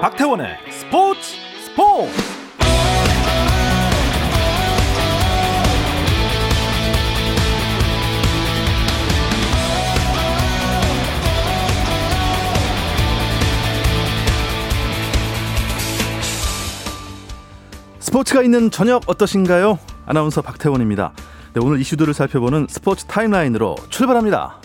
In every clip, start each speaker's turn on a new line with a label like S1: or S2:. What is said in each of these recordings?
S1: 박태원의 스포츠 스포츠 스포츠가 있는 저녁 어떠신가요? 아나운서 박태원입니다. 네, 오늘 이슈들을 살펴보는 스포츠 타임라인으로 출발합니다.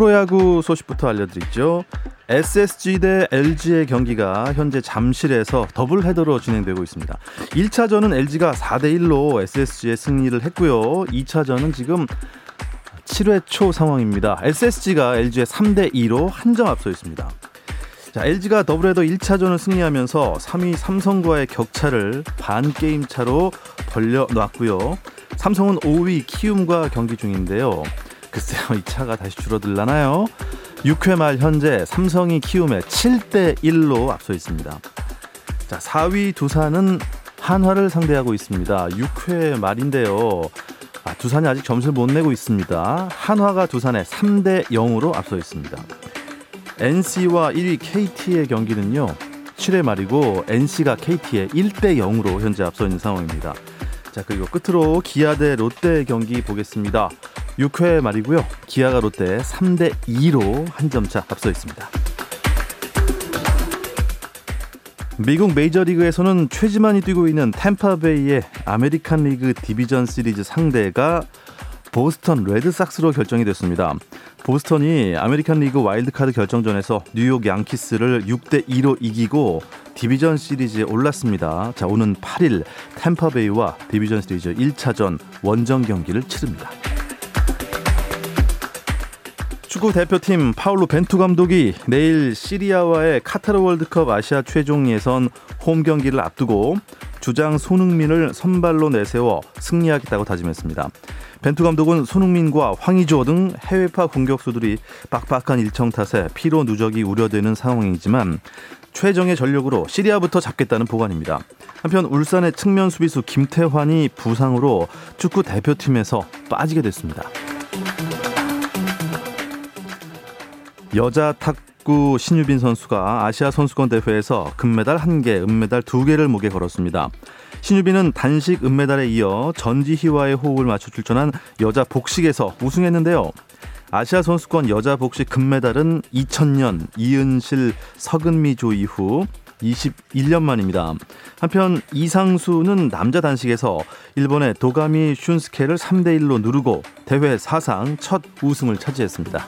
S1: 프로야구 소식부터 알려드리죠. SSG 대 LG의 경기가 현재 잠실에서 더블 헤더로 진행되고 있습니다. 1차전은 LG가 4대 1로 SSG에 승리를 했고요. 2차전은 지금 7회 초 상황입니다. SSG가 LG에 3대 2로 한 점 앞서 있습니다. 자, LG가 더블헤더 1차전을 승리하면서 3위 삼성과의 격차를 반 게임 차로 벌려 놨고요. 삼성은 5위 키움과 경기 중인데요. 글쎄요, 이 차가 다시 줄어들라나요? 6회 말 현재 삼성이 키움에 7대 1로 앞서 있습니다. 자, 4위 두산은 한화를 상대하고 있습니다. 6회 말인데요. 아, 두산이 아직 점수를 못 내고 있습니다. 한화가 두산에 3대 0으로 앞서 있습니다. NC와 1위 KT의 경기는요. 7회 말이고 NC가 KT에 1대 0으로 현재 앞서 있는 상황입니다. 자, 그리고 끝으로 기아 대 롯데 경기 보겠습니다. 6회 말이고요. 기아가 롯데 3대 2로 한 점 차 앞서 있습니다. 미국 메이저리그에서는 최지만이 뛰고 있는 탬파베이의 아메리칸 리그 디비전 시리즈 상대가 보스턴 레드삭스로 결정이 됐습니다. 보스턴이 아메리칸 리그 와일드카드 결정전에서 뉴욕 양키스를 6대 2로 이기고 디비전 시리즈에 올랐습니다. 자, 오는 8일 템파베이와 디비전 시리즈 1차전 원정 경기를 치릅니다. 축구 대표팀 파울로 벤투 감독이 내일 시리아와의 카타르 월드컵 아시아 최종 예선 홈 경기를 앞두고 주장 손흥민을 선발로 내세워 승리하겠다고 다짐했습니다. 벤투 감독은 손흥민과 황의조 등 해외파 공격수들이 빡빡한 일정 탓에 피로 누적이 우려되는 상황이지만 최정의 전력으로 시리아부터 잡겠다는 보관입니다. 한편 울산의 측면 수비수 김태환이 부상으로 축구 대표팀에서 빠지게 됐습니다. 여자 탁구 신유빈 선수가 아시아 선수권 대회에서 금메달 1개, 은메달 2개를 목에 걸었습니다. 신유빈은 단식 은메달에 이어 전지희와의 호흡을 맞춰 출전한 여자 복식에서 우승했는데요. 아시아 선수권 여자 복식 금메달은 2000년 이은실 서근미 조 이후 21년 만입니다. 한편 이상수는 남자 단식에서 일본의 도가미 슌스케를 3대 1로 누르고 대회 사상 첫 우승을 차지했습니다.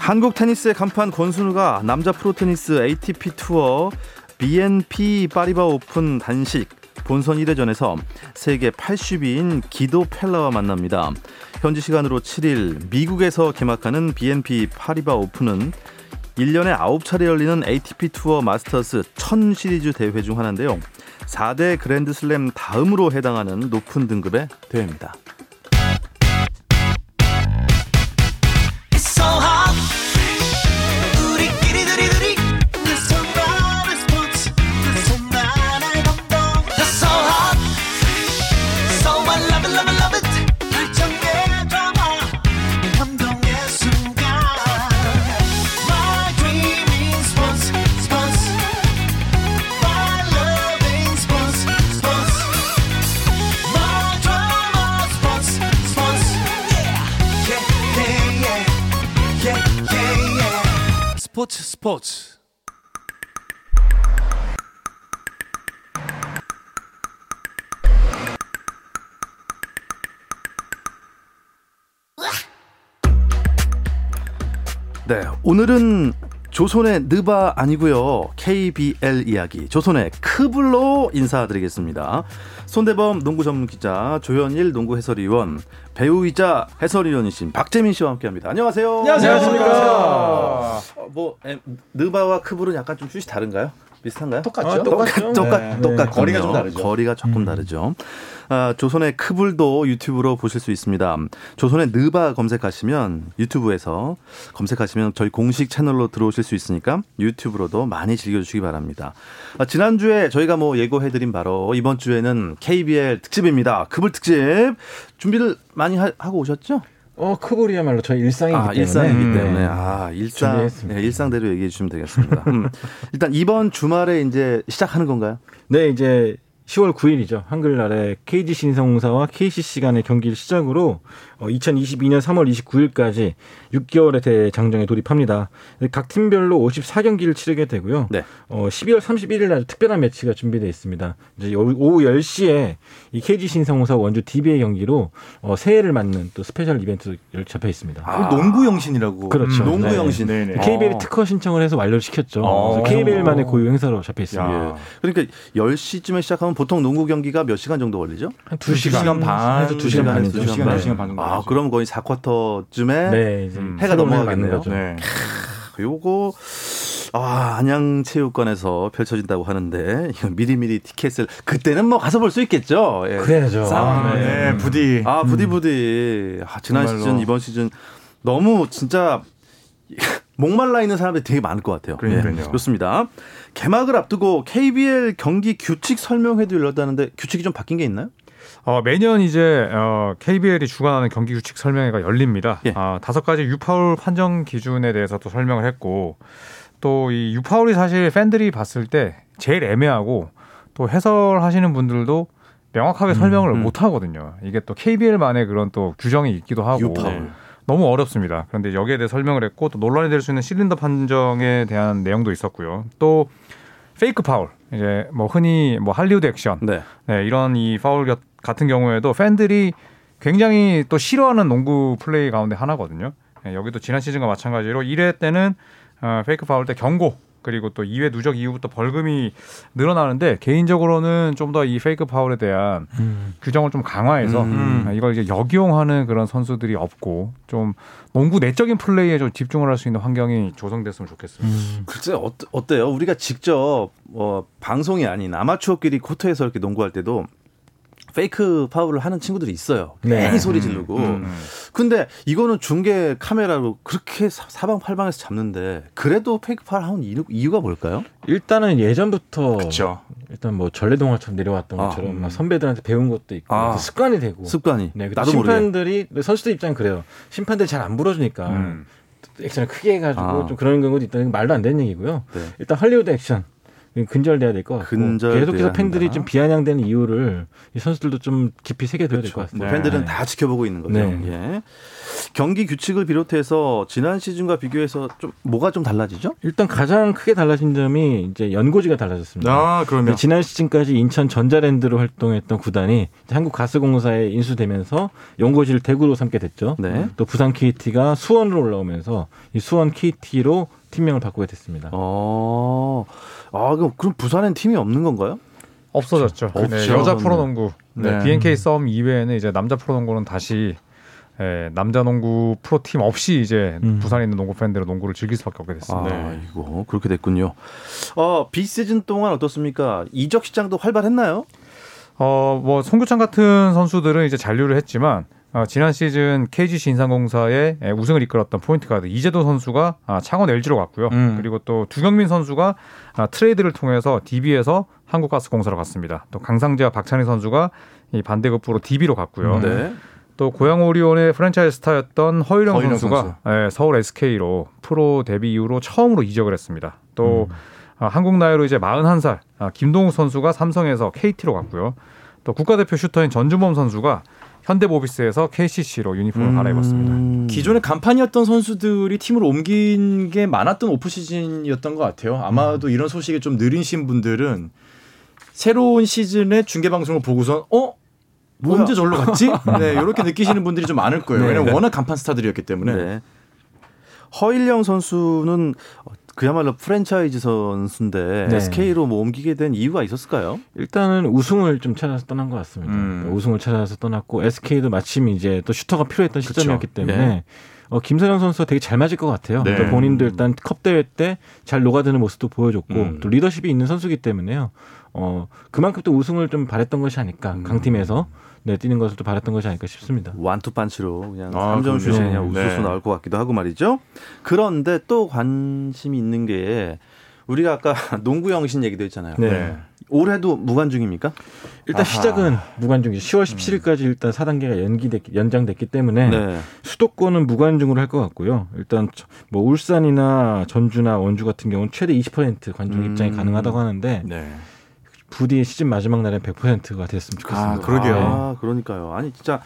S1: 한국 테니스의 간판 권순우가 남자 프로 테니스 ATP 투어 BNP 파리바 오픈 단식 본선 1회전에서 세계 80위인 기도 펠라와 만납니다. 현지 시간으로 7일 미국에서 개막하는 BNP 파리바 오픈은 1년에 9차례 열리는 ATP 투어 마스터스 1000 시리즈 대회 중 하나인데요. 4대 그랜드슬램 다음으로 해당하는 높은 등급의 대회입니다. 스포츠. 네, 오늘은 조선의 느바 아니고요. KBL 이야기. 조선의 크블로 인사드리겠습니다. 손대범 농구 전문 기자, 조현일 농구 해설위원, 배우이자 해설위원이신 박재민 씨와 함께합니다. 안녕하세요.
S2: 안녕하세요.
S1: 안녕하십니까. 어, 뭐 에, 느바와 크블은 약간 좀 뜻이 다른가요? 비슷한가요?
S2: 똑같죠.
S1: 아, 똑같, 똑같,
S2: 네.
S1: 똑같.
S2: 거리가 좀 다르죠.
S1: 거리가 조금 음. 다르죠. 아, 조선의 크불도 유튜브로 보실 수 있습니다. 조선의 느바 검색하시면 유튜브에서 검색하시면 저희 공식 채널로 들어오실 수 있으니까 유튜브로도 많이 즐겨주시기 바랍니다. 아, 지난주에 저희가 뭐 예고해드린 바로 이번 주에는 KBL 특집입니다. 크불 특집 준비를 많이 하, 고 오셨죠?
S2: 어, 크볼이야말로 저희 일상이기 아, 때문에.
S1: 일상이기 때문에. 아, 일상. 네, 일상대로 얘기해 주시면 되겠습니다. 음, 일단 이번 주말에 이제 시작하는 건가요?
S2: 네, 이제 10월 9일이죠. 한글날에 KG 신성공사와 KCC 간의 경기를 시작으로 2022년 3월 29일까지 6개월의 대장정에 돌입합니다. 각 팀별로 54경기를 치르게 되고요. 네. 어, 12월 31일 날 특별한 매치가 준비되어 있습니다. 이제 오후 10시에 이 KGC 인삼공사 원주 DB의 경기로 어, 새해를 맞는 또 스페셜 이벤트 잡혀 있습니다.
S3: 아, 농구 영신이라고.
S2: 그렇죠.
S3: 음, 농구 네. 영신.
S2: 네네. KBL 특허 신청을 해서 완료를 시켰죠. 어. KBL만의 고유 행사로 잡혀 있습니다. 야.
S1: 그러니까 10시쯤에 시작하면 보통 농구 경기가 몇 시간 정도 걸리죠?
S2: 한 2시간, 2시간 반. 2시간 반이죠.
S3: 2시간, 2시간 반 정도.
S1: 아, 그럼 거의 4쿼터쯤에 네, 해가 넘어가겠네요. 네. 요거 아, 안양 체육관에서 펼쳐진다고 하는데 이거 미리미리 티켓을 그때는 뭐 가서 볼 수 있겠죠.
S2: 예. 그래야죠.
S3: 아, 네. 네. 부디.
S1: 아, 부디 부디. 아, 지난 정말로. 시즌 이번 시즌 너무 진짜 목말라 있는 사람들이 되게 많을 것 같아요.
S3: 그러니까요. 네,
S1: 좋습니다. 개막을 앞두고 KBL 경기 규칙 설명회도 열렸다는데 규칙이 좀 바뀐 게 있나요?
S4: 어, 매년 이제 어, KBL이 주관하는 경기 규칙 설명회가 열립니다. 예. 아, 다섯 가지 유파울 판정 기준에 대해서 또 설명을 했고 또 이 유파울이 사실 팬들이 봤을 때 제일 애매하고 또 해설하시는 분들도 명확하게 설명을 음, 음. 못 하거든요. 이게 또 KBL만의 그런 또 규정이 있기도 하고 유파울. 너무 어렵습니다. 그런데 여기에 대해 설명을 했고 또 논란이 될 수 있는 실린더 판정에 대한 내용도 있었고요. 또 페이크 파울 이제 뭐 흔히 뭐 할리우드 액션 네. 네 이런 이 파울 같은 경우에도 팬들이 굉장히 또 싫어하는 농구 플레이 가운데 하나거든요. 네, 여기도 지난 시즌과 마찬가지로 1회 때는 어, 페이크 파울 때 경고 그리고 또 2회 누적 이후부터 벌금이 늘어나는데 개인적으로는 좀 더 이 페이크 파울에 대한 음. 규정을 좀 강화해서 음. 아, 이걸 이제 악용하는 그런 선수들이 없고 좀 농구 내적인 플레이에 좀 집중을 할 수 있는 환경이 조성됐으면 좋겠습니다. 음.
S1: 글쎄 어, 어때요? 우리가 직접 뭐 방송이 아닌 아마추어끼리 코트에서 이렇게 농구할 때도 페이크 파울을 하는 친구들이 있어요. 네. 괜히 소리 지르고. 음, 음. 근데 이거는 중계 카메라로 그렇게 사방팔방에서 잡는데 그래도 페이크 파울 하는 이유, 가 뭘까요?
S2: 일단은 예전부터 그쵸. 일단 뭐 전래동화처럼 내려왔던 아, 것처럼 음. 선배들한테 배운 것도 있고 아, 습관이 되고
S1: 습관이.
S2: 네, 나도 심판들이 모르게. 선수들 입장 그래요. 심판들이 잘 안 불어주니까 음. 액션을 크게 해가지고 아. 좀 그런 경우도 있다는 말도 안 되는 얘기고요. 네. 일단 할리우드 액션 근절돼야 될 것 같고 계속해서 팬들이 한다. 좀 비아냥되는 이유를 이 선수들도 좀 깊이 새겨둬야 그렇죠. 될것 같습니다.
S1: 뭐 팬들은 다 지켜보고 있는 거죠. 네. 예. 경기 규칙을 비롯해서 지난 시즌과 비교해서 좀 뭐가 좀 달라지죠?
S2: 일단 가장 크게 달라진 점이 이제 연고지가 달라졌습니다.
S3: 아, 그러면
S2: 지난 시즌까지 인천 전자랜드로 활동했던 구단이 한국가스공사에 인수되면서 연고지를 대구로 삼게 됐죠. 네. 또 부산 KT가 수원으로 올라오면서 이 수원 KT로 팀명을 바꾸게 됐습니다.
S1: 어. 아, 그럼, 그럼 부산엔 팀이 없는 건가요?
S4: 없어졌죠. 네, 네, 여자 프로농구 네. 네. BNK 썸 이외에는 이제 남자 프로농구는 다시 예, 남자 농구 프로팀 없이 이제 음. 부산에 있는 농구 팬들은 농구를 즐길 수밖에 없게 됐습니다.
S1: 아, 이거 그렇게 됐군요. 어, 비시즌 동안 어떻습니까? 이적 시장도 활발했나요?
S4: 어, 뭐 송교창 같은 선수들은 이제 잔류를 했지만 어, 지난 시즌 KGC 인삼공사의 우승을 이끌었던 포인트 가드 이재도 선수가 아, 창원 LG로 갔고요. 음. 그리고 또 두경민 선수가 아, 트레이드를 통해서 DB에서 한국가스공사로 갔습니다. 또 강상재와 박찬희 선수가 이 반대급부로 DB로 갔고요. 음. 네. 또 고양 오리온의 프랜차이즈 스타였던 허일영, 허일영 선수가 선수. 예, 서울 SK로 프로 데뷔 이후로 처음으로 이적을 했습니다. 또 음. 아, 한국 나이로 이제 41살 아, 김동욱 선수가 삼성에서 KT로 갔고요. 또 국가대표 슈터인 전주범 선수가 현대모비스에서 KCC로 유니폼을 음... 갈아입었습니다.
S3: 기존의 간판이었던 선수들이 팀으로 옮긴 게 많았던 오프 시즌이었던 것 같아요. 아마도 음. 이런 소식이 좀 느리신 분들은 새로운 시즌의 중계 방송을 보고선 어 뭐야? 언제 절로 갔지? 네, 이렇게 느끼시는 분들이 좀 많을 거예요. 네. 왜냐면 워낙 간판 스타들이었기 때문에. 네.
S1: 허일영 선수는 그야말로 프랜차이즈 선수인데 네. SK로 뭐 옮기게 된 이유가 있었을까요?
S2: 일단은 우승을 좀 찾아서 떠난 것 같습니다. 음. 우승을 찾아서 떠났고 SK도 마침 이제 또 슈터가 필요했던 시점이었기 때문에 네. 어, 김선영 선수가 되게 잘 맞을 것 같아요.
S3: 네.
S2: 그러니까 본인도 일단 컵 대회 때 잘 녹아드는 모습도 보여줬고
S3: 음.
S2: 또 리더십이 있는 선수기 때문에요. 어, 그만큼 또 우승을 좀 바랬던 것이 아닐까
S3: 음.
S2: 강팀에서 네, 뛰는 것을 또 바랬던 것이 아닐까 싶습니다.
S1: 완투 펀치로 그냥
S3: 아,
S1: 삼 3점 슛에
S3: 그럼요.
S1: 그냥 우수수
S3: 네.
S1: 나올 것 같기도 하고 말이죠. 그런데 또 관심이 있는 게 우리가 아까 농구 영신 얘기도 했잖아요.
S2: 네.
S1: 올해도 무관중입니까?
S2: 일단
S3: 아하.
S2: 시작은 무관중이죠. 10월 17일까지 일단 4단계가 연기됐 연장됐기 때문에
S1: 네.
S2: 수도권은 무관중으로 할 것 같고요. 일단 저- 뭐 울산이나 전주나 원주 같은 경우는 최대 20% 관중
S1: 음.
S2: 입장이 가능하다고 하는데
S3: 네.
S2: 부디 시즌 마지막 날엔 100%가 됐으면 좋겠습니다.
S3: 아, 그러게요.
S1: 아, 그러니까요. 아니 진짜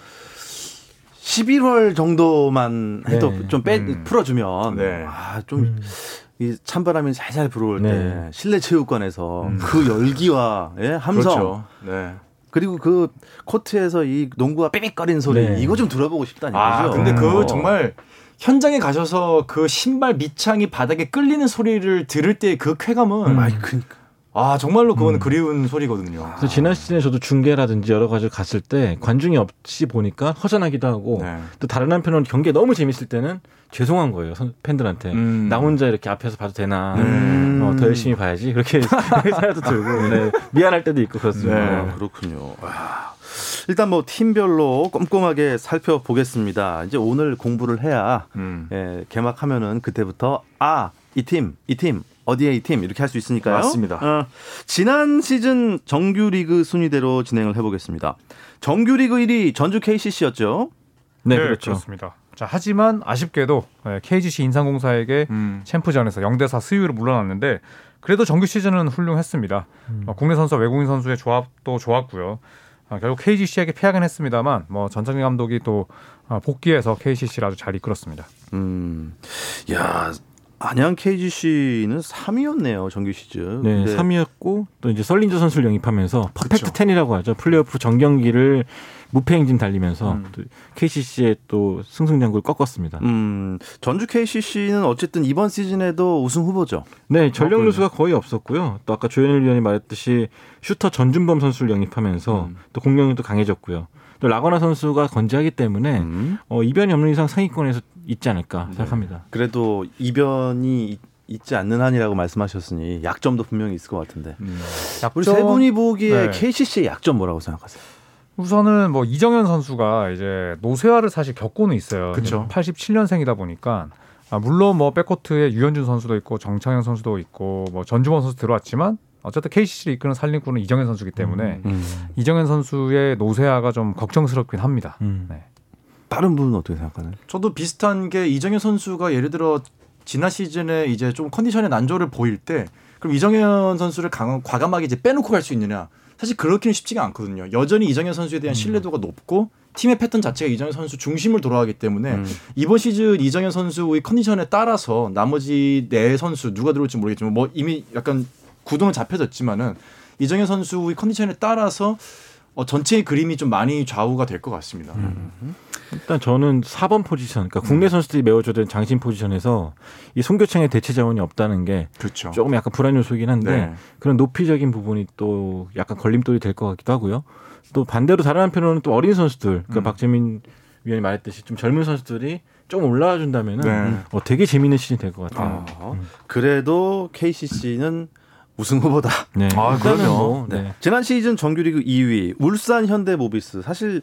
S1: 11월 정도만 해도
S2: 네.
S1: 좀 빼,
S3: 음.
S1: 풀어주면
S3: 네.
S1: 아, 좀
S2: 음.
S1: 이 찬바람이 살살 불어올 때
S2: 네.
S1: 실내 체육관에서
S3: 음.
S1: 그 열기와 예, 함성
S3: 그렇죠. 네.
S1: 그리고 그 코트에서 이 농구가 삐빅거리는 소리
S2: 네.
S1: 이거 좀 들어보고 싶다는
S3: 아,
S1: 얘기죠.
S3: 근데 그
S1: 어.
S3: 정말 현장에 가셔서 그 신발 밑창이 바닥에 끌리는 소리를 들을 때 그 쾌감은
S2: 음.
S1: 아이 그러니까
S3: 아 정말로 그건
S2: 음.
S3: 그리운 소리거든요.
S2: 그래서 지난 시즌에 저도 중계라든지 여러 가지 갔을 때 관중이 없이 보니까 허전하기도 하고
S3: 네.
S2: 또 다른 한편으로는 경기가 너무 재밌을 때는 죄송한 거예요 선- 팬들한테
S3: 음.
S2: 나 혼자 이렇게 앞에서 봐도 되나
S1: 음.
S2: 어, 더 열심히 봐야지 그렇게 생각도 들고 네. 미안할 때도 있고 그렇습니다.
S3: 네.
S1: 아, 그렇군요. 와. 일단 뭐 팀별로 꼼꼼하게 살펴보겠습니다. 이제 오늘 공부를 해야
S3: 음.
S1: 예, 개막하면은 그때부터 아 이 팀, 이 팀, 어디에 이 팀 이렇게 할 수 있으니까요.
S3: 맞습니다.
S1: 어, 지난 시즌 정규리그 순위대로 진행을 해보겠습니다. 정규리그 1위 전주 KCC였죠.
S2: 네, 그렇죠.
S4: 그렇습니다. 자, 하지만 아쉽게도 예, KGC 인삼공사에게
S3: 음.
S4: 챔프전에서 0대4 수위로 물러났는데 그래도 정규 시즌은 훌륭했습니다. 어, 국내 선수와 외국인 선수의 조합도 좋았고요. 아, 결국 KGC에게 패하긴 했습니다만 뭐 전창진 감독이 또 아, 복귀해서 KCC를 아주 잘 이끌었습니다.
S1: 음, 야 안양 KGC는 3위였네요 정규 시즌.
S2: 네,
S1: 근데
S2: 3위였고 또 이제 설린저 선수를 영입하면서 퍼펙트
S3: 그쵸.
S2: 10이라고 하죠. 플레이오프 정경기를 무패 행진 달리면서
S3: 음.
S2: 또 KCC의 또 승승장구를 꺾었습니다.
S1: 음, 전주 KCC는 어쨌든 이번 시즌에도 우승 후보죠.
S2: 네, 전력
S3: 어,
S2: 누수가 거의 없었고요. 또 아까 조현일 위원이 말했듯이 슈터 전준범 선수를 영입하면서
S3: 음.
S2: 또 공격력도 강해졌고요. 또 라거나 선수가 건재하기 때문에
S1: 음.
S2: 어, 이변이 없는 이상 상위권에서 있지 않을까
S3: 네.
S2: 생각합니다.
S1: 그래도 이변이 있- 있지 않는 한이라고 말씀하셨으니 약점도 분명히 있을 것 같은데.
S3: 음.
S1: 우리 세 분이 보기에
S4: 네.
S1: KCC의 약점 뭐라고 생각하세요?
S4: 우선은 뭐 이정현 선수가 이제 노쇠화를 사실 겪고는 있어요.
S3: 그쵸.
S4: 87년생이다 보니까 아, 물론 뭐 백코트에 유현준 선수도 있고 정창현 선수도 있고 뭐 전주범 선수 들어왔지만 어쨌든 KCC를 이끄는 살림꾼은 이정현 선수기 때문에
S2: 음.
S4: 이정현 선수의 노쇠화가 좀 걱정스럽긴 합니다.
S2: 음.
S4: 네.
S1: 다른 분은 어떻게 생각하나요?
S3: 저도 비슷한 게 이정현 선수가 예를 들어 지난 시즌에 이제 좀 컨디션의 난조를 보일 때 그럼 이정현 선수를 강한 과감하게 이제 빼놓고 갈 수 있느냐? 사실 그렇기는 쉽지가 않거든요. 여전히 이정현 선수에 대한 신뢰도가 높고 팀의 패턴 자체가 이정현 선수 중심을 돌아가기 때문에
S1: 음.
S3: 이번 시즌 이정현 선수의 컨디션에 따라서 나머지 네 선수 누가 들어올지 모르겠지만 뭐 이미 약간 구동은 잡혀졌지만은 이정현 선수의 컨디션에 따라서 어, 전체의 그림이 좀 많이 좌우가 될 것 같습니다.
S1: 음.
S2: 일단 저는 4번 포지션, 그러니까 국내 선수들이 메워줘야 되는 장신 포지션에서 이 송교창의 대체 자원이 없다는 게
S3: 그렇죠.
S2: 조금 약간 불안 요소이긴 한데
S3: 네.
S2: 그런 높이적인 부분이 또 약간 걸림돌이 될 것 같기도 하고요. 또 반대로 다른 한편으로는 또 어린 선수들, 그러니까
S3: 음.
S2: 박재민 위원이 말했듯이 좀 젊은 선수들이 좀 올라와 준다면은
S3: 네.
S2: 어, 되게 재밌는 시즌이 될것 같아요.
S1: 어, 그래도 KCC는 우승 후보다.
S2: 네.
S3: 아, 그럼요.
S2: 뭐,
S1: 네.
S2: 네.
S1: 지난 시즌 정규리그 2위 울산 현대모비스. 사실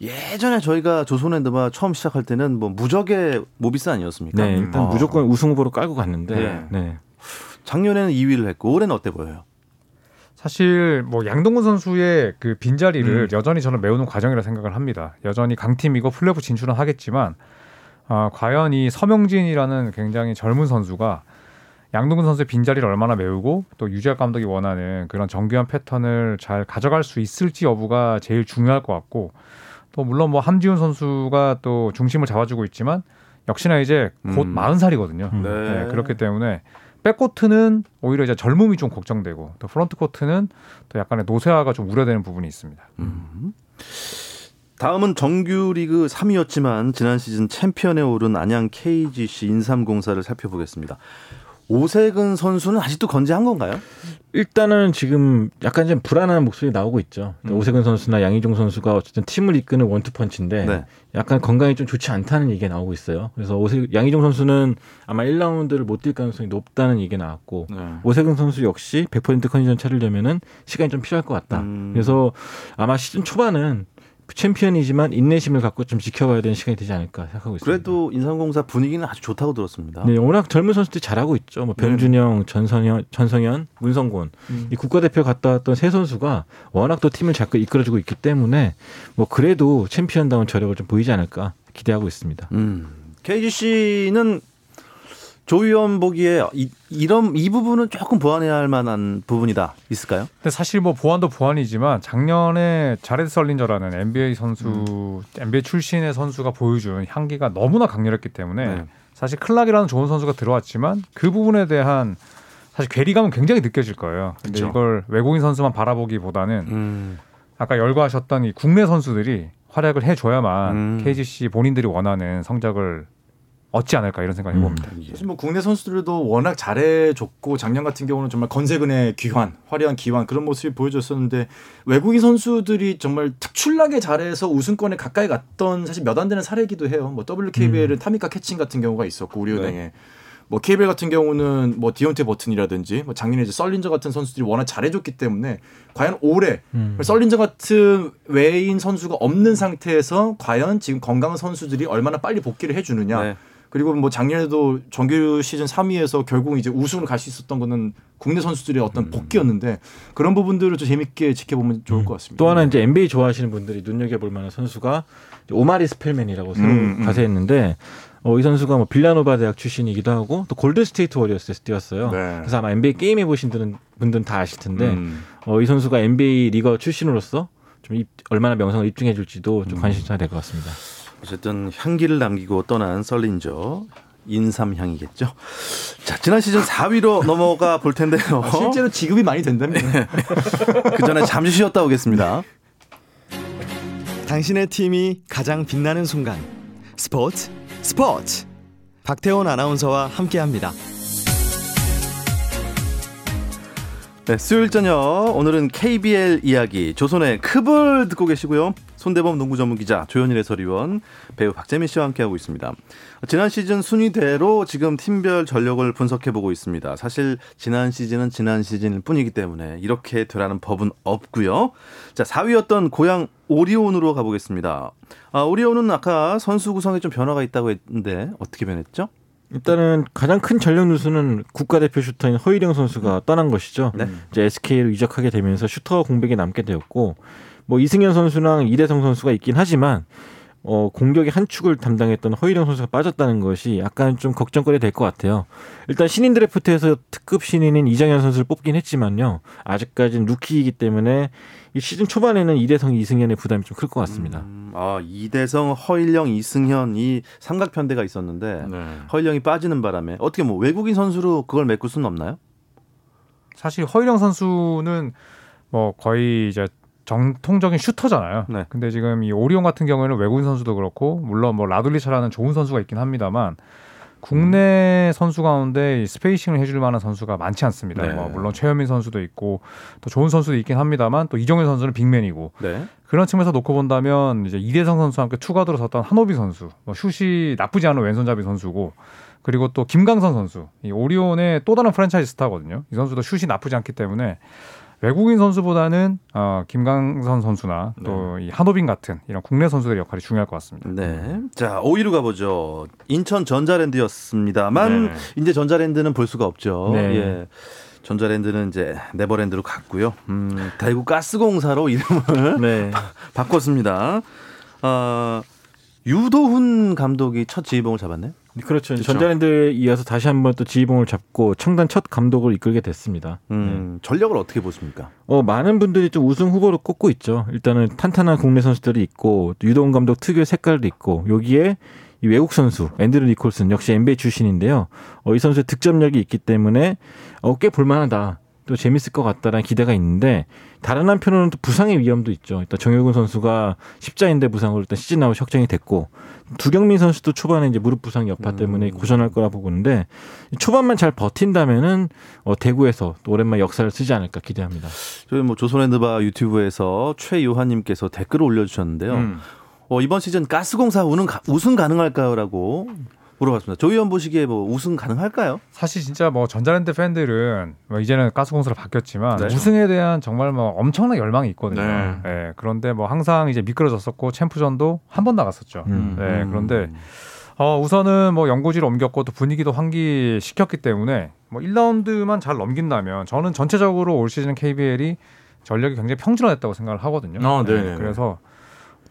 S1: 예전에 저희가 조선핸드마 처음 시작할 때는 뭐 무적의 모비스 아니었습니까?
S2: 네, 일단
S1: 어.
S2: 무조건 우승 후보로 깔고 갔는데
S1: 네.
S2: 네.
S1: 작년에는 2위를 했고 올해는 어때 보여요?
S4: 사실 뭐 양동근 선수의 그 빈자리를
S3: 음.
S4: 여전히 저는 메우는 과정이라 생각을 합니다. 여전히 강팀이고 플레이오프 진출은 하겠지만 아, 과연 이 서명진이라는 굉장히 젊은 선수가 양동근 선수의 빈자리를 얼마나 메우고 또 유재학 감독이 원하는 그런 정교한 패턴을 잘 가져갈 수 있을지 여부가 제일 중요할 것 같고 또 물론 뭐 함지훈 선수가 또 중심을 잡아주고 있지만 역시나 이제 곧
S1: 음.
S4: 40살이거든요.
S2: 음.
S4: 네, 그렇기 때문에 백코트는 오히려 이제 젊음이 좀 걱정되고 또 프런트 코트는 또 약간의 노쇠화가 좀 우려되는 부분이 있습니다.
S1: 음. 다음은 정규리그 3위였지만 지난 시즌 챔피언에 오른 안양 KGC 인삼공사를 살펴보겠습니다. 오세근 선수는 아직도 건재한 건가요?
S2: 일단은 지금 약간 좀 불안한 목소리 나오고 있죠. 음. 오세근 선수나 양희종 선수가 어쨌든 팀을 이끄는 원투펀치인데 네. 약간 건강이 좀 좋지 않다는 얘기가 나오고 있어요. 그래서 오세 양희종 선수는 아마 1라운드를 못 뛸 가능성이 높다는 얘기가 나왔고 네. 오세근 선수 역시 100% 컨디션 차리려면은 시간이 좀 필요할 것 같다. 음. 그래서 아마 시즌 초반은 챔피언이지만 인내심을 갖고 좀 지켜봐야 되는 시간이 되지 않을까 생각하고 있습니다.
S1: 그래도 인삼공사 분위기는 아주 좋다고 들었습니다.
S2: 네, 워낙 젊은 선수들이 잘하고 있죠. 뭐 변준형, 네. 전성현, 전성현, 문성곤 음. 이 국가대표 갔다 왔던 세 선수가 워낙 또 팀을 잘 이끌어주고 있기 때문에 뭐 그래도 챔피언다운 저력을 좀 보이지 않을까 기대하고 있습니다. 음.
S1: KGC는 조 위원 보기에 이, 이런 이 부분은 조금 보완해야 할 만한 부분이다 있을까요?
S4: 근데 사실 뭐 보완도 보완이지만 작년에 자레드 설린저라는 NBA 선수 음. NBA 출신의 선수가 보여준 향기가 너무나 강렬했기 때문에 네. 사실 클락이라는 좋은 선수가 들어왔지만 그 부분에 대한 사실 괴리감은 굉장히 느껴질 거예요. 근데 그쵸. 이걸 외국인 선수만 바라보기보다는 음. 아까 열거하셨던 이 국내 선수들이 활약을 해줘야만 음. KGC 본인들이 원하는 성적을 얻지 않을까 이런 생각을 해봅니다.
S3: 음. 사실 뭐 국내 선수들도 워낙 잘해줬고 작년 같은 경우는 정말 건세근의 귀환, 화려한 기환 그런 모습이 보여줬었는데 외국인 선수들이 정말 특출나게 잘해서 우승권에 가까이 갔던 사실 몇 안 되는 사례이기도 해요. 뭐 WKBL은 음. 타미카 캐칭 같은 경우가 있었고 우리은행에 네. 뭐 KBL 같은 경우는 뭐 디온테 버튼이라든지 뭐 작년에 이제 썰린저 같은 선수들이 워낙 잘해줬기 때문에 과연 올해 음. 썰린저 같은 외인 선수가 없는 상태에서 과연 지금 건강한 선수들이 얼마나 빨리 복귀를 해주느냐. 네. 그리고 뭐 작년에도 정규 시즌 3위에서 결국 이제 우승을 갈 수 있었던 거는 국내 선수들의 어떤 음. 복귀였는데 그런 부분들을 좀 재밌게 지켜보면 좋을 음. 것 같습니다.
S2: 또 하나 이제 NBA 좋아하시는 분들이 눈여겨볼 만한 선수가 오마리 스펠맨이라고 새로 음, 음. 가세했는데 어, 이 선수가 뭐 빌라노바 대학 출신이기도 하고 또 골든 스테이트 워리어스에서 뛰었어요. 네. 그래서 아마 NBA 게임 해보신 분들은, 분들은 다 아실 텐데 음. 어, 이 선수가 NBA 리거 출신으로서 좀 입, 얼마나 명성을 입증해줄지도 좀 음. 관심사가 될 것 같습니다.
S1: 어쨌든 향기를 남기고 떠난 썰린저 인삼향이겠죠. 자, 지난 시즌 4위로 넘어가 볼 텐데요.
S3: 아, 실제로 지급이 많이 된답니다. 네.
S1: 그 전에 잠시 쉬었다 오겠습니다.
S5: 당신의 팀이 가장 빛나는 순간. 스포츠, 스포츠. 박태원 아나운서와 함께 합니다.
S1: 네, 수요일 저녁 오늘은 KBL 이야기 조선의 크볼 듣고 계시고요. 손대범 농구 전문 기자 조현일 해설위원 배우 박재민 씨와 함께하고 있습니다. 지난 시즌 순위대로 지금 팀별 전력을 분석해 보고 있습니다. 사실 지난 시즌은 지난 시즌일 뿐이기 때문에 이렇게 되라는 법은 없고요. 자 4위였던 고양 오리온으로 가보겠습니다. 아, 오리온은 아까 선수 구성에 좀 변화가 있다고 했는데 어떻게 변했죠?
S2: 일단은 가장 큰 전력 누수는 국가대표 슈터인 허일영 선수가 떠난 것이죠. 네. 이제 SK로 이적하게 되면서 슈터 공백이 남게 되었고 뭐 이승현 선수랑 이대성 선수가 있긴 하지만 어, 공격의 한 축을 담당했던 허일영 선수가 빠졌다는 것이 약간 좀 걱정거리 될 것 같아요. 일단 신인 드래프트에서 특급 신인인 이정현 선수를 뽑긴 했지만요. 아직까지는 루키이기 때문에 이 시즌 초반에는 이대성, 이승현의 부담이 좀 클 것 같습니다. 음,
S1: 아, 이대성, 허일영, 이승현 이 삼각편대가 있었는데 네. 허일영이 빠지는 바람에 어떻게 뭐 외국인 선수로 그걸 메꿀 수는 없나요?
S4: 사실 허일영 선수는 뭐 거의 이제 정통적인 슈터잖아요. 네. 근데 지금 이 오리온 같은 경우에는 외국인 선수도 그렇고 물론 뭐 라둘리차라는 좋은 선수가 있긴 합니다만 국내 선수 가운데 spacing을 해줄 만한 선수가 많지 않습니다. 네. 뭐 물론 최현민 선수도 있고 또 좋은 선수도 있긴 합니다만 또 이정현 선수는 big man이고 네. 그런 측면에서 놓고 본다면 이제 이대성 선수와 함께 two guard로 섰던 한호빈 선수, 뭐 슛이 나쁘지 않은 왼손잡이 선수고 그리고 또 김강선 선수, 이 오리온의 또 다른 프랜차이즈 스타거든요. 이 선수도 슛이 나쁘지 않기 때문에 외국인 선수보다는 어, 김강선 선수나 또이 네. 한호빈 같은 이런 국내 선수들의 역할이 중요할 것 같습니다.
S1: 네. 자, 5위로 가보죠. 인천 전자랜드였습니다만 네. 이제 전자랜드는 볼 수가 없죠. 네. 예. 전자랜드는 이제 네버랜드로 갔고요. 음, 대구 가스공사로 이름을 네. 바 꿨습니다. 어, 유도훈 감독이 첫 지휘봉을 잡았네요.
S2: 그렇죠. 그렇죠. 전자랜드에 이어서 다시 한번 또 지휘봉을 잡고 청단 첫 감독을 이끌게 됐습니다. 음,
S1: 네. 전력을 어떻게 보십니까?
S2: 어, 많은 분들이 좀 우승 후보로 꼽고 있죠. 일단은 탄탄한 국내 선수들이 있고 유동 감독 특유의 색깔도 있고 여기에 이 외국 선수 앤드류 니콜슨 역시 NBA 출신인데요. 어, 이 선수의 득점력이 있기 때문에 어, 꽤 볼만하다. 또 재밌을 것 같다라는 기대가 있는데 다른 한편으로는 또 부상의 위험도 있죠. 일단 정효근 선수가 십자인대 부상으로 일단 시즌 아웃 확정이 됐고 두경민 선수도 초반에 이제 무릎 부상 여파 때문에 고전할 거라 보고 있는데 초반만 잘 버틴다면은 어, 대구에서 또 오랜만에 역사를 쓰지 않을까 기대합니다.
S1: 저희 뭐 조선핸드바 유튜브에서 최요한님께서 댓글을 올려주셨는데요.
S3: 음.
S1: 어, 이번 시즌 가스공사 가- 우승 가능할까요?라고 물어봤습니다. 조 위원 보시기에 뭐 우승 가능할까요?
S4: 사실 진짜 뭐 전자랜드 팬들은 뭐 이제는 가스공사로 바뀌었지만
S1: 네.
S4: 우승에 대한 정말 뭐 엄청난 열망이 있거든요.
S3: 네.
S4: 예, 그런데 뭐 항상 이제 미끄러졌었고 챔프전도 한 번 나갔었죠.
S2: 음.
S4: 네, 그런데 어, 우선은 뭐 연고지를 옮겼고 또 분위기도 환기시켰기 때문에 뭐 1라운드만 잘 넘긴다면 저는 전체적으로 올 시즌 KBL이 전력이 굉장히 평준화됐다고 생각을 하거든요.
S3: 어, 네네네.
S4: 그래서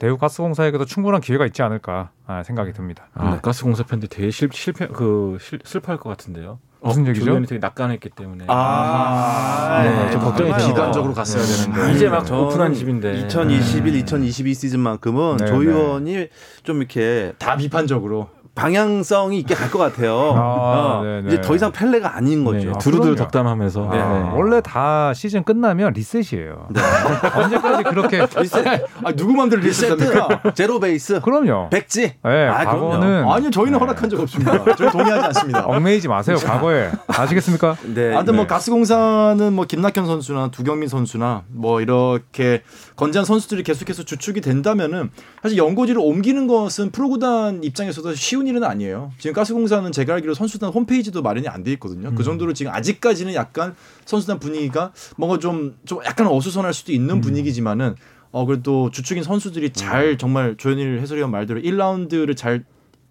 S4: 대우 가스공사에게도 충분한 기회가 있지 않을까 아, 생각이 듭니다.
S2: 아, 가스공사 팬들 되게 실, 실패 그 실, 슬퍼할 것 같은데요.
S4: 무슨 얘기죠?
S2: 조현이 되게 낙관했기 때문에.
S1: 아,
S2: 네, 좀 걱정이.
S3: 기관적으로 갔어야 되는데.
S2: 이제 막 오픈한 집인데.
S1: 2021, 2022 시즌만큼은
S4: 네,
S1: 조
S4: 네.
S1: 의원이 좀 이렇게
S3: 다 비판적으로.
S1: 방향성이 있게 갈 것 같아요.
S4: 아,
S1: 어,
S4: 네, 네.
S1: 이제 더 이상 펠레가 아닌 거죠.
S2: 네,
S4: 아,
S2: 두루두루. 덕담하면서.
S1: 네.
S4: 아, 원래 다 시즌 끝나면 리셋이에요. 언제까지 그렇게
S1: 리셋,
S3: 아 누구 맘대로 리셋합니까?
S1: 리셋, 제로 베이스,
S4: 그럼요.
S1: 백지.
S4: 네,
S1: 아,
S4: 과거는
S3: 아니요 저희는 허락한 적 없습니다. 저희 동의하지 않습니다.
S4: 얽매이지 마세요. 과거에 아시겠습니까?
S1: 네.
S3: 아무튼 뭐
S1: 네.
S3: 가스공사는 뭐 김낙현 선수나 두경민 선수나 뭐 이렇게 건재한 선수들이 계속해서 주축이 된다면은 사실 연고지를 옮기는 것은 프로구단 입장에서도 쉬운 일은 아니에요. 지금 가스공사는 제가 알기로 선수단 홈페이지도 마련이 안 돼 있거든요. 그 정도로 지금 아직까지는 약간 선수단 분위기가 뭔가 좀좀 약간 어수선할 수도 있는 분위기지만은 어 그래도 주축인 선수들이 잘 정말 조현일 해설위원 말대로 1라운드를 잘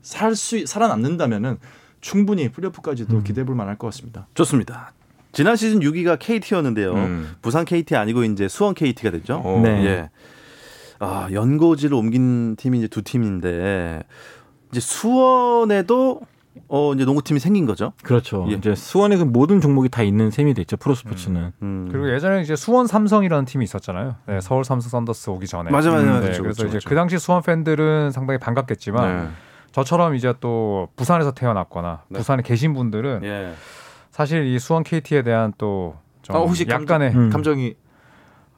S3: 살 수 살아남는다면은 충분히 플레이오프까지도 기대해 볼 만할 것 같습니다.
S1: 좋습니다. 지난 시즌 6위가 KT였는데요.
S3: 음.
S1: 부산 KT 아니고 이제 수원 KT가 됐죠.
S3: 어.
S2: 네.
S1: 예. 아, 연고지를 옮긴 팀이 이제 두 팀인데 이제 수원에도 어 이제 농구팀이 생긴 거죠.
S2: 그렇죠.
S1: 예.
S2: 이제 수원에 그 모든 종목이 다 있는 셈이 됐죠. 프로스포츠는.
S1: 음.
S4: 그리고 예전에 이제 수원 삼성이라는 팀이 있었잖아요. 네, 서울 삼성 썬더스 오기 전에.
S1: 맞아 맞아
S3: 음,
S1: 맞아.
S4: 네,
S1: 그렇죠,
S4: 그래서
S1: 그렇죠,
S4: 이제.
S1: 그
S4: 당시 수원 팬들은 상당히 반갑겠지만
S3: 네.
S4: 저처럼 이제 또 부산에서 태어났거나
S1: 네.
S4: 부산에 계신 분들은
S1: 예.
S4: 사실 이 수원 KT에 대한 또좀
S3: 아, 혹시
S4: 약간의
S2: 음.
S3: 감정이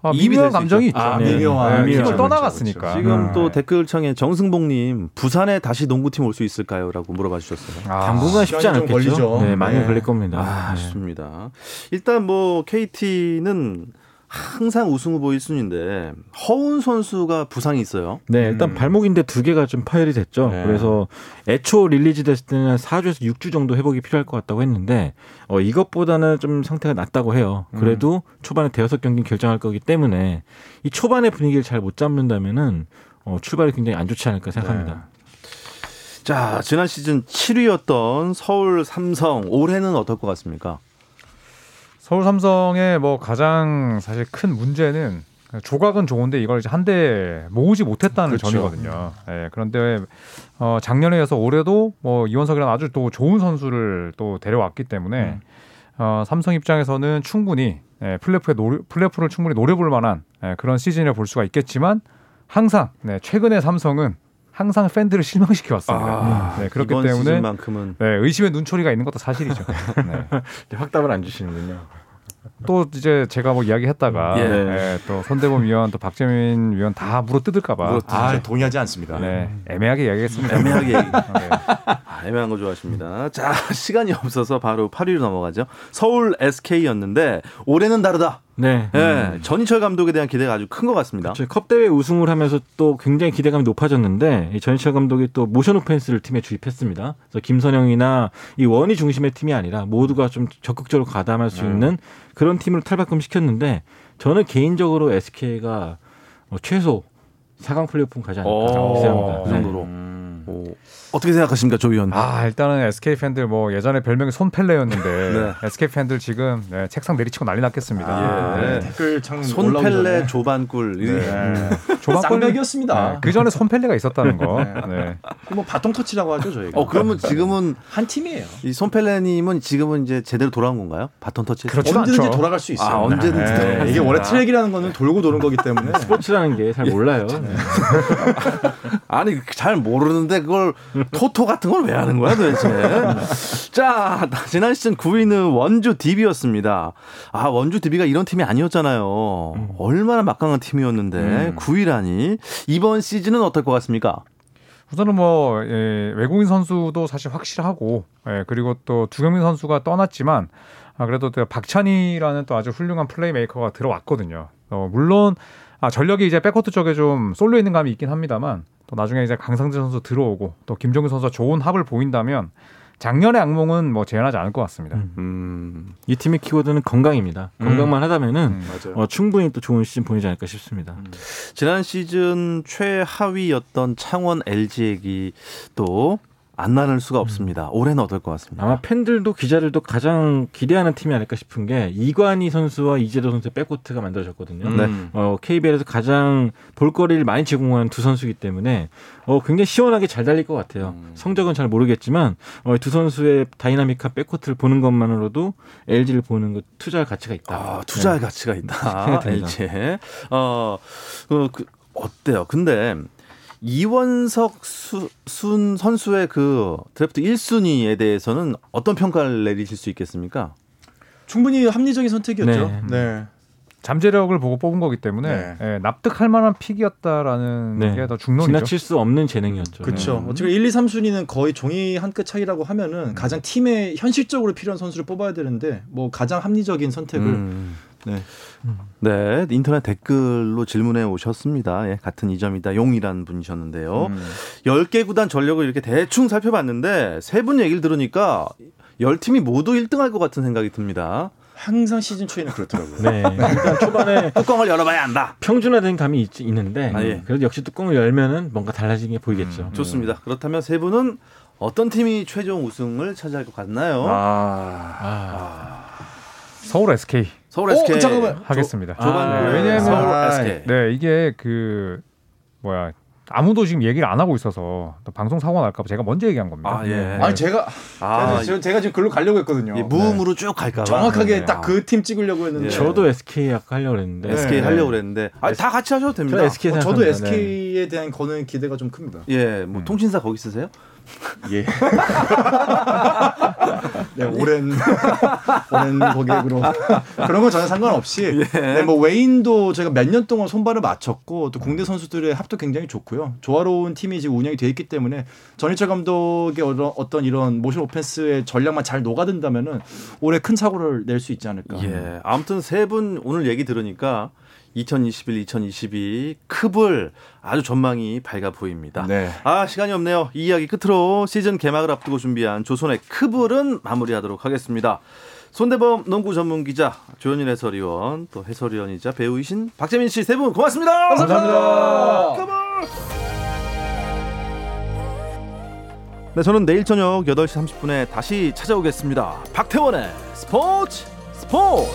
S4: 아, 미묘한 감정이
S1: 있죠.
S4: 있죠.
S3: 아,
S2: 네.
S3: 미묘한
S4: 네,
S2: 미묘한
S4: 팀을 떠나갔으니까.
S1: 지금
S4: 네.
S1: 또 댓글창에 정승복님 부산에 다시 농구팀 올 수 있을까요?라고 물어봐 주셨어요.
S4: 아,
S2: 당분간 쉽지.
S3: 걸리죠.
S2: 네, 많이
S3: 네.
S2: 걸릴 겁니다.
S1: 아,
S2: 네.
S1: 좋습니다. 일단 뭐 KT는 항상 우승 후보 1순위인데 허운 선수가 부상이 있어요.
S2: 네, 일단
S3: 음.
S2: 발목인데 두 개가 좀 파열이 됐죠.
S3: 네.
S2: 그래서 애초 release 됐을 때는 한 4주에서 6주 정도 회복이 필요할 것 같다고 했는데 어, 이것보다는 좀 상태가 낫다고 해요. 그래도 초반에 대여섯 경기 결장할 거기 때문에 이 초반의 분위기를 잘 못 잡는다면은 어, 출발이 굉장히 안 좋지 않을까 생각합니다.
S1: 자, 지난 시즌 7위였던 서울 삼성 올해는 어떨 것 같습니까?
S4: 서울 삼성의 뭐 가장 사실 큰 문제는 조각은 좋은데 이걸 이제 한데 모으지 못했다는
S3: 그렇죠.
S4: 점이거든요. 예, 그런데 어, 작년에 이어서 올해도 뭐 이원석이라는 아주 또 좋은 선수를 또 데려왔기 때문에 어, 삼성 입장에서는 충분히 예, 플레이오프에 노래, 플레이오프를 충분히 노려볼 만한 예, 그런 시즌을 볼 수가 있겠지만 항상 네, 최근에 삼성은 항상 팬들을 실망시켜 왔습니다.
S1: 아,
S4: 네, 그렇기
S1: 이번
S4: 때문에
S1: 시즌만큼은
S4: 네, 의심의 눈초리가 있는 것도 사실이죠. 네.
S2: 확답을 안 주시는군요.
S4: 또 이제 제가 뭐 이야기했다가
S1: 예.
S4: 예, 또 손대범 위원 또 박재민 위원 다 물어 뜯을까봐.
S3: 아, 동의하지 않습니다.
S4: 네, 애매하게 이야기했습니다.
S1: 애매하게.
S4: 네.
S1: 아, 애매한 거 좋아하십니다. 자, 시간이 없어서 바로 8위로 넘어가죠. 서울 SK였는데 올해는 다르다.
S2: 네.
S1: 예, 전희철 감독에 대한 기대가 아주 큰 것 같습니다.
S2: 저컵 대회 우승을 하면서 또 굉장히 기대감이 높아졌는데 이 전희철 감독이 또 모션 오펜스를 팀에 주입했습니다. 그래서 김선영이나 이 원이 중심의 팀이 아니라 모두가 좀 적극적으로 가담할 수 있는 그런 팀으로 탈바꿈 시켰는데 저는 개인적으로 SK가 어, 최소 4강 플레이오프 가지 않을까
S1: 오,
S2: 기대합니다.
S1: 그
S2: 네.
S1: 정도로. 오, 어떻게 생각하십니까, 조 위원?
S4: 아 일단은 SK 팬들 뭐 예전에 별명이 손펠레였는데
S1: 네.
S4: SK 팬들 지금 네, 책상 내리치고 난리 났겠습니다.
S1: 아,
S4: 네.
S3: 댓글 창
S1: 손펠레 조반꿀.
S3: 네.
S4: 네, 그 전에 손펠레가 있었다는 거. 네.
S3: 뭐 바통 터치라고 하죠 저희가.
S1: 어, 그러면 지금은
S3: 한 팀이에요.
S1: 이 손펠레님은 지금은 이제 제대로 돌아온 건가요? 바톤 터치.
S4: 그렇죠.
S3: 언제든지
S4: 않죠.
S3: 돌아갈 수 있어요.
S1: 아, 언제든지
S3: 네.
S1: 돌아갈 수
S3: 이게 원래. 트랙이라는 거는 돌고 도는 거기 때문에
S2: 스포츠라는 게 잘 몰라요. 네.
S1: 아니 잘 모르는데 그걸 토토 같은 걸 왜 하는 거야 도대체? 자 지난 시즌 9위는 원주 DB였습니다. 아 원주 DB가 이런 팀이 아니었잖아요.
S2: 음.
S1: 얼마나 막강한 팀이었는데
S3: 음.
S1: 9위라니 이번 시즌은 어떨 것 같습니까?
S4: 우선은 뭐 예, 외국인 선수도 사실 확실하고 예, 그리고 또 두경민 선수가 떠났지만 아, 그래도 또 박찬희라는 또 아주 훌륭한 플레이메이커가 들어왔거든요. 어, 물론 아, 전력이 이제 백코트 쪽에 좀 쏠려 있는 감이 있긴 합니다만 또 나중에 이제 강상진 선수 들어오고 또 김정규 선수가 좋은 합을 보인다면 작년의 악몽은 뭐 재현하지 않을 것 같습니다.
S2: 음.
S1: 음.
S2: 이 팀의 키워드는 건강입니다.
S4: 음.
S2: 건강만 하다면은
S4: 음.
S2: 어, 충분히 또 좋은 시즌 보이지 않을까 싶습니다.
S1: 지난 시즌 최하위였던 창원 LG에게 또 안 나눌 수가 없습니다. 올해는 어떨 것 같습니다.
S2: 아마 팬들도 기자들도 가장 기대하는 팀이 아닐까 싶은 게 이관희 선수와 이재도 선수의 백코트가 만들어졌거든요.
S1: 네.
S3: 음.
S2: 어, KBL에서 가장 볼거리를 많이 제공하는 두 선수이기 때문에 어, 굉장히 시원하게 잘 달릴 것 같아요.
S1: 음.
S2: 성적은 잘 모르겠지만 어, 두 선수의 다이나믹한 백코트를 보는 것만으로도 LG를 보는 것 투자할 가치가 있다.
S1: 아, 투자할
S2: 네.
S1: 가치가 있다.
S2: 듭니다.
S1: LG. 어, 어, 그, 어때요? 근데 이원석 수, 순 선수의 그 드래프트 1순위에 대해서는 어떤 평가를 내리실 수 있겠습니까?
S3: 충분히 합리적인 선택이었죠.
S2: 네.
S3: 네.
S4: 잠재력을 보고 뽑은 거기 때문에
S3: 네.
S4: 예, 납득할 만한 픽이었다라는
S2: 네.
S4: 게더 중론이죠.
S2: 지나칠 수 없는 재능이었죠.
S3: 그렇죠.
S1: 음.
S3: 어차피 1, 2, 3순위는 거의 종이 한 끗 차이라고 하면은 가장 팀에 현실적으로 필요한 선수를 뽑아야 되는데 뭐 가장 합리적인 선택을
S1: 음.
S3: 네.
S1: 네, 인터넷 댓글로 질문해 오셨습니다. 예, 같은 이점이다. 용이라는 분이셨는데요.
S3: 음.
S1: 10개 구단 전력을 이렇게 대충 살펴봤는데 세 분 얘기를 들으니까 10팀이 모두 1등 할 것 같은 생각이 듭니다.
S3: 항상 시즌 초에는 그렇더라고요.
S2: 네. 일단 초반에
S1: 뚜껑을 열어봐야 한다.
S2: 평준화된 감이 있, 있는데
S1: 아, 예.
S2: 그래도 역시 뚜껑을 열면은 뭔가 달라지는 게 보이겠죠.
S1: 좋습니다. 그렇다면 세 분은 어떤 팀이 최종 우승을 차지할 것 같나요?
S3: 아.
S2: 아,
S4: 서울 SK
S1: 서울
S3: 어,
S1: SK
S3: 잠깐만.
S4: 하겠습니다.
S1: 조반
S2: 아,
S1: 네,
S4: 왜냐하면-
S1: 서울
S3: 아,
S1: SK.
S4: 네, 이게 그 뭐야 아무도 지금 얘기를 안 하고 있어서 또 방송 사고 가 날까 봐 제가 먼저 얘기한 겁니다.
S1: 아 예.
S3: 아니 제가
S1: 아,
S3: 제가, 제가 지금 글로 가려고 했거든요.
S1: 예, 무음으로 쭉 갈까 봐.
S3: 정확하게
S4: 네.
S3: 딱그 팀 찍으려고 했는데
S1: 예.
S2: 저도 SK 하려고 그랬는데
S1: SK
S3: 네.
S1: 하려고 그랬는데 아, 다 같이 하셔도 됩니다.
S2: 저 SK
S3: 어, 저도.
S2: 네.
S3: SK에 대한 거는 기대가 좀 큽니다.
S1: 예, 뭐 통신사 거기 쓰세요?
S3: 예. 네, 오랜 오랜 고객으로 그런 건 전혀 상관없이 네, 뭐 웨인도 저희가 몇 년 동안 손발을 맞췄고 또 국내 선수들의 합도 굉장히 좋고요. 조화로운 팀이 지금 운영이 돼 있기 때문에 전희철 감독의 어떤- 어떤 이런 모션 오펜스의 전략만 잘 녹아든다면은 올해 큰 사고를 낼 수 있지 않을까.
S1: 예. 아무튼 세 분 오늘 얘기 들으니까 2021, 2022 크블 아주 전망이 밝아 보입니다.
S3: 네.
S1: 아 시간이 없네요. 이 이야기 끝으로 시즌 개막을 앞두고 준비한 조선의 크블은 마무리하도록 하겠습니다. 손대범 농구 전문 기자 조현일 해설위원 또 해설위원이자 배우이신 박재민 씨 세 분 고맙습니다.
S3: 감사합니다.
S1: 크블. 네 저는 내일 저녁 8시 30분에 다시 찾아오겠습니다. 박태원의 스포츠 스포츠.